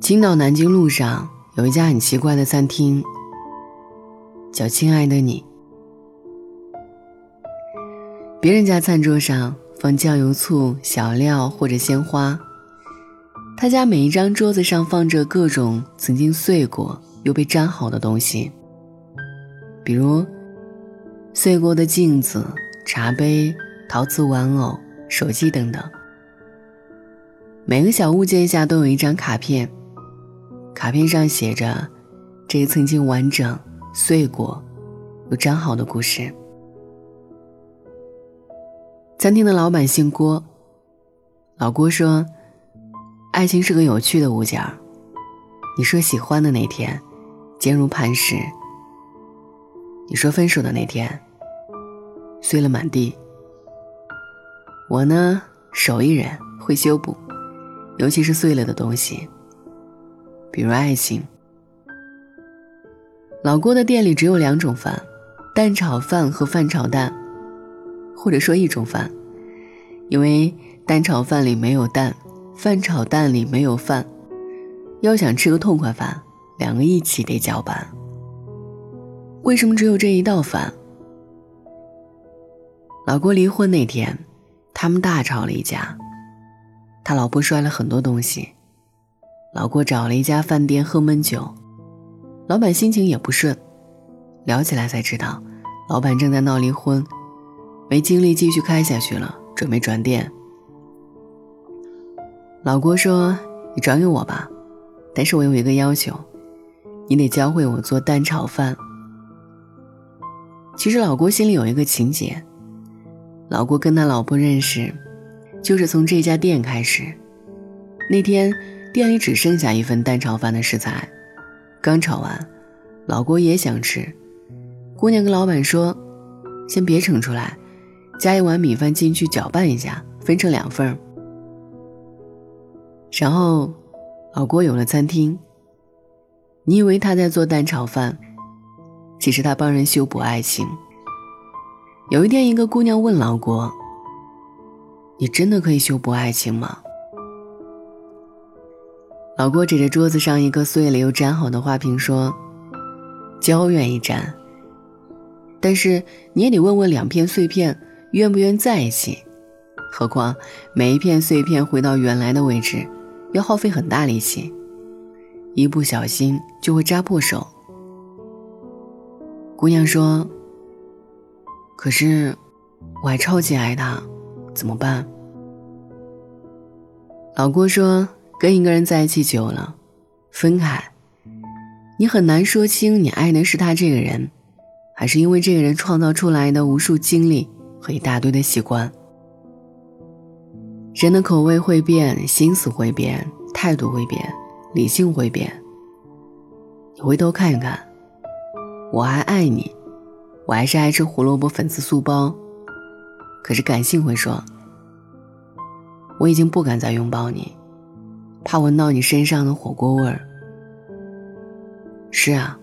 青岛南京路上有一家很奇怪的餐厅，叫“亲爱的你”。别人家餐桌上放酱油、醋、小料或者鲜花，他家每一张桌子上放着各种曾经碎过又被粘好的东西，比如碎过的镜子、茶杯、陶瓷玩偶、手机等等。每个小物件下都有一张卡片。卡片上写着这个曾经完整、碎过又粘好的故事。餐厅的老板姓郭，老郭说：“爱情是个有趣的物件儿。你说喜欢的那天，坚如磐石；你说分手的那天，碎了满地。我呢，手艺人，会修补，尤其是碎了的东西。”比如爱情。老郭的店里只有两种饭，蛋炒饭和饭炒蛋，或者说一种饭，因为蛋炒饭里没有蛋，饭炒蛋里没有饭。要想吃个痛快饭，两个一起得搅拌。为什么只有这一道饭？老郭离婚那天，他们大吵了一架，他老婆摔了很多东西。老郭找了一家饭店喝闷酒，老板心情也不顺。聊起来才知道，老板正在闹离婚，没精力继续开下去了，准备转店。老郭说：“你转给我吧，但是我有一个要求，你得教会我做蛋炒饭。”其实老郭心里有一个情节，老郭跟他老婆认识，就是从这家店开始。那天。店里只剩下一份蛋炒饭的食材，刚炒完，老郭也想吃。姑娘跟老板说：“先别盛出来，加一碗米饭进去搅拌一下，分成两份。”然后，老郭有了餐厅。你以为他在做蛋炒饭，其实他帮人修补爱情。有一天，一个姑娘问老郭：“你真的可以修补爱情吗？”老郭指着桌子上一个碎了又粘好的花瓶说：“胶愿意粘，但是你也得问问两片碎片愿不愿在一起。何况每一片碎片回到原来的位置，要耗费很大力气，一不小心就会扎破手。”姑娘说：“可是我还超级爱他，怎么办？”老郭说。跟一个人在一起久了，分开，你很难说清你爱的是他这个人，还是因为这个人创造出来的无数经历和一大堆的习惯。人的口味会变，心思会变，态度会变，理性会变。你回头看一看，我还爱你，我还是爱吃胡萝卜粉丝素包，可是感性会说，我已经不敢再拥抱你。怕闻到你身上的火锅味儿。是啊，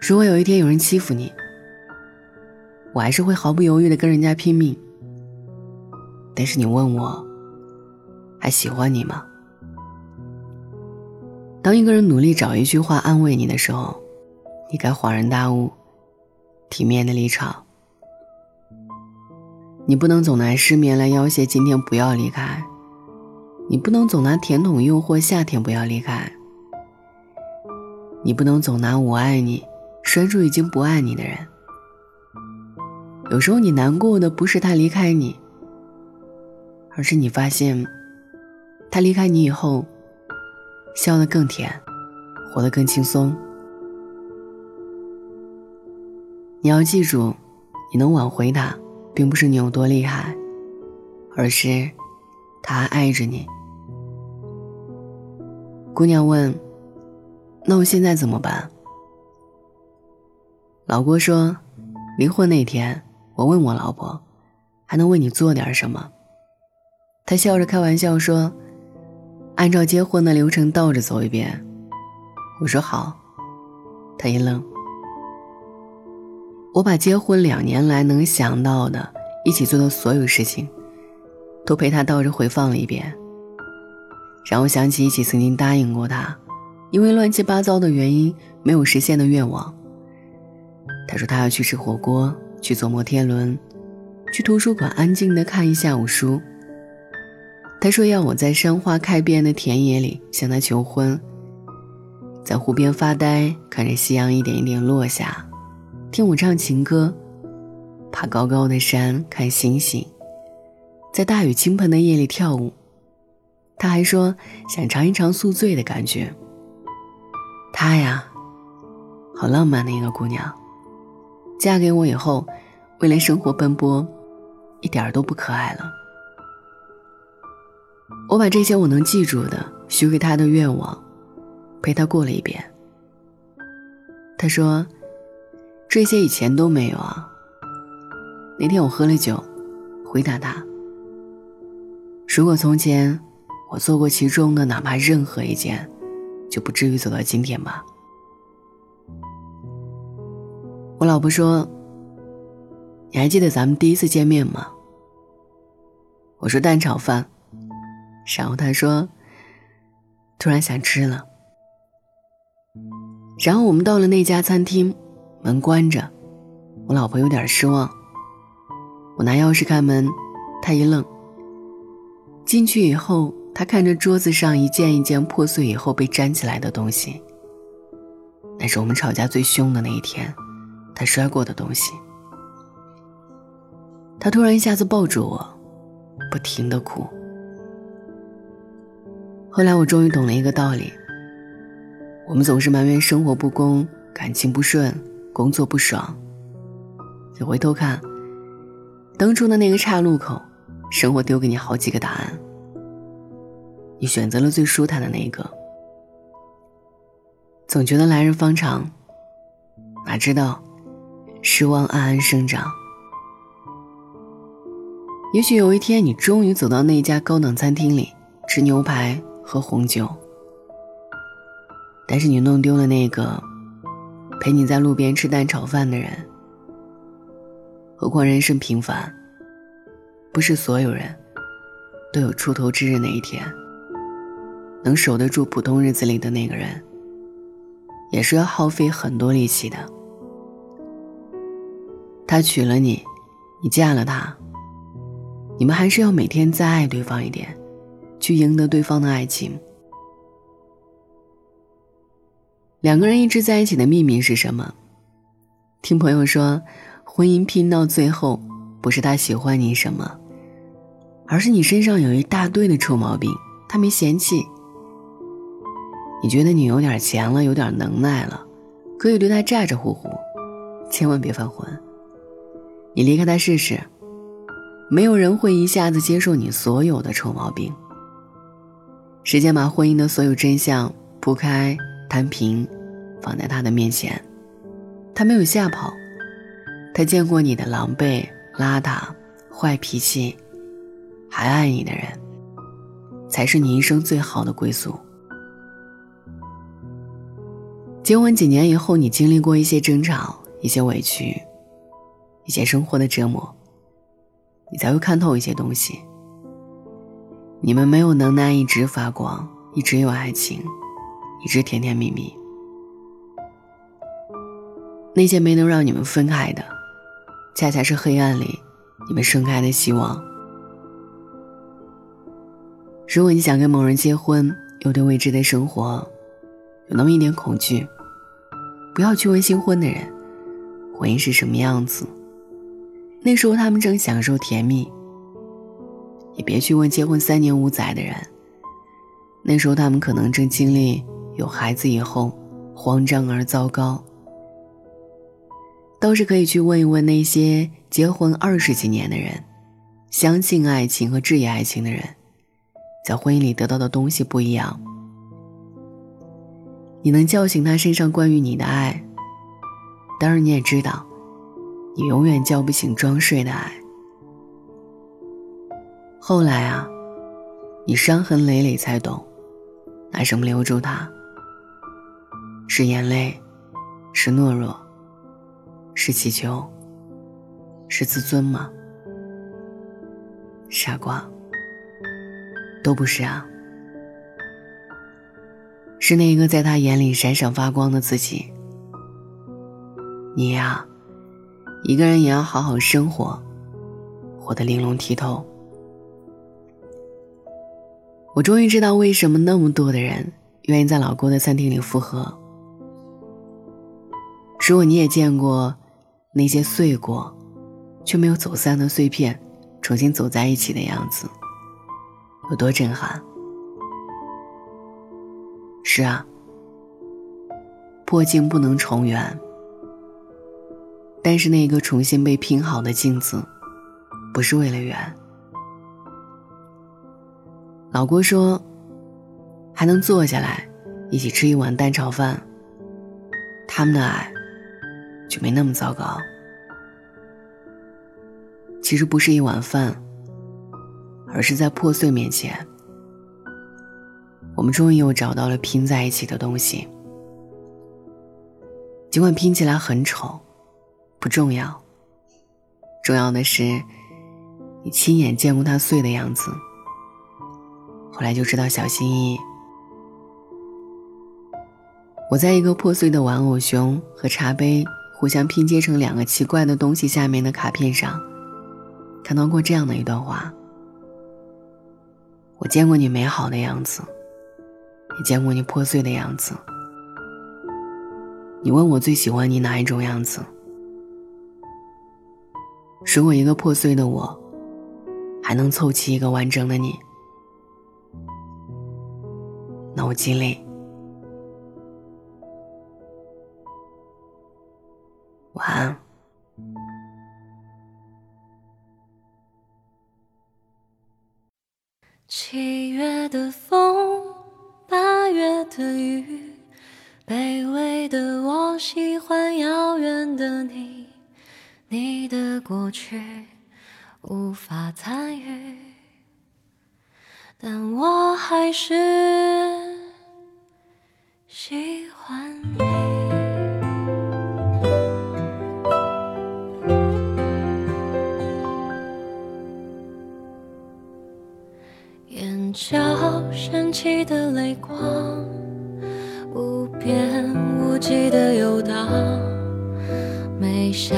如果有一天有人欺负你，我还是会毫不犹豫的跟人家拼命。但是你问我，还喜欢你吗？当一个人努力找一句话安慰你的时候，你该恍然大悟，体面的离场。你不能总拿失眠来要挟今天不要离开。你不能总拿甜筒诱惑夏天不要离开，你不能总拿我爱你拴住已经不爱你的人。有时候你难过的不是他离开你，而是你发现，他离开你以后，笑得更甜，活得更轻松。你要记住，你能挽回他，并不是你有多厉害，而是。他还爱着你。姑娘问：“那我现在怎么办？”老郭说：“离婚那天，我问我老婆，还能为你做点什么？”他笑着开玩笑说：“按照结婚的流程倒着走一遍。”我说：“好。”他一愣：“我把结婚两年来能想到的一起做的所有事情，都陪他倒着回放了一遍，让我想起一起曾经答应过他，因为乱七八糟的原因没有实现的愿望。他说他要去吃火锅，去坐摩天轮，去图书馆安静的看一下午书。他说要我在山花开遍的田野里向他求婚，在湖边发呆，看着夕阳一点一点落下，听我唱情歌，爬高高的山看星星，在大雨倾盆的夜里跳舞。他还说想尝一尝宿醉的感觉。他呀，好浪漫的一个姑娘。嫁给我以后，为了生活奔波，一点儿都不可爱了。我把这些我能记住的许给他的愿望，陪他过了一遍。他说：“这些以前都没有啊。”那天我喝了酒，回答他：“如果从前我做过其中的哪怕任何一件，就不至于走到今天吧。”我老婆说：“你还记得咱们第一次见面吗？”我说：“蛋炒饭。”然后她说：“突然想吃了。”然后我们到了那家餐厅，门关着，我老婆有点失望。我拿钥匙开门，她一愣。进去以后，她看着桌子上一件一件破碎以后被粘起来的东西，那是我们吵架最凶的那一天。他摔过的东西，他突然一下子抱住我，不停的哭。后来我终于懂了一个道理：我们总是埋怨生活不公、感情不顺、工作不爽。你回头看，当初的那个岔路口，生活丢给你好几个答案，你选择了最舒坦的那一个。总觉得来日方长，哪知道。失望暗暗生长。也许有一天，你终于走到那家高档餐厅里吃牛排喝红酒，但是你弄丢了那个陪你在路边吃蛋炒饭的人。何况人生平凡，不是所有人都有出头之日那一天。能守得住普通日子里的那个人，也是要耗费很多力气的。他娶了你，你嫁了他。你们还是要每天再爱对方一点，去赢得对方的爱情。两个人一直在一起的秘密是什么？听朋友说，婚姻拼到最后，不是他喜欢你什么，而是你身上有一大堆的臭毛病，他没嫌弃。你觉得你有点钱了，有点能耐了，可以对他咋咋呼呼，千万别犯浑。你离开他试试，没有人会一下子接受你所有的臭毛病。时间把婚姻的所有真相铺开摊平，放在他的面前，他没有吓跑，他见过你的狼狈、邋遢、坏脾气，还爱你的人，才是你一生最好的归宿。结婚几年以后，你经历过一些争吵，一些委屈。一些生活的折磨，你才会看透一些东西。你们没有能耐一直发光，一直有爱情，一直甜甜蜜蜜。那些没能让你们分开的，恰恰是黑暗里你们盛开的希望。如果你想跟某人结婚，又对未知的生活有那么一点恐惧，不要去问新婚的人，婚姻是什么样子。那时候他们正享受甜蜜，也别去问结婚三年五载的人。那时候他们可能正经历有孩子以后慌张而糟糕。倒是可以去问一问那些结婚二十几年的人，相信爱情和质疑爱情的人，在婚姻里得到的东西不一样。你能叫醒他身上关于你的爱，当然你也知道。你永远叫不醒装睡的爱。后来啊，你伤痕累累才懂，拿什么留住他？是眼泪，是懦弱，是乞求，是自尊吗？傻瓜，都不是啊，是那个在他眼里闪闪发光的自己。你呀，一个人也要好好生活，活得玲珑剔透。我终于知道为什么那么多的人愿意在老郭的餐厅里复合。如果你也见过那些碎过却没有走散的碎片，重新走在一起的样子，有多震撼？是啊，破镜不能重圆。但是那个重新被拼好的镜子，不是为了圆。老郭说，还能坐下来一起吃一碗蛋炒饭，他们的爱就没那么糟糕。其实不是一碗饭，而是在破碎面前，我们终于又找到了拼在一起的东西。尽管拼起来很丑。不重要，重要的是，你亲眼见过它碎的样子，后来就知道小心翼翼。我在一个破碎的玩偶熊和茶杯互相拼接成两个奇怪的东西下面的卡片上，看到过这样的一段话：我见过你美好的样子，也见过你破碎的样子。你问我最喜欢你哪一种样子？如果一个破碎的我，还能凑齐一个完整的你，那我尽力。晚安。七月的风，八月的雨，卑微的我喜欢遥远的你。你的过去无法参与，但我还是喜欢眼角升起的泪光，无边无际的游荡，没下。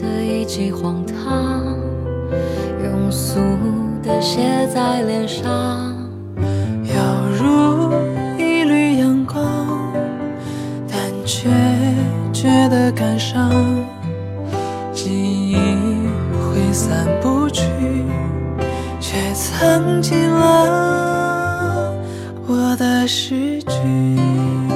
的一记荒唐，庸俗的写在脸上，犹如一缕阳光，但却觉得感伤，记忆挥散不去，却藏进了我的诗句。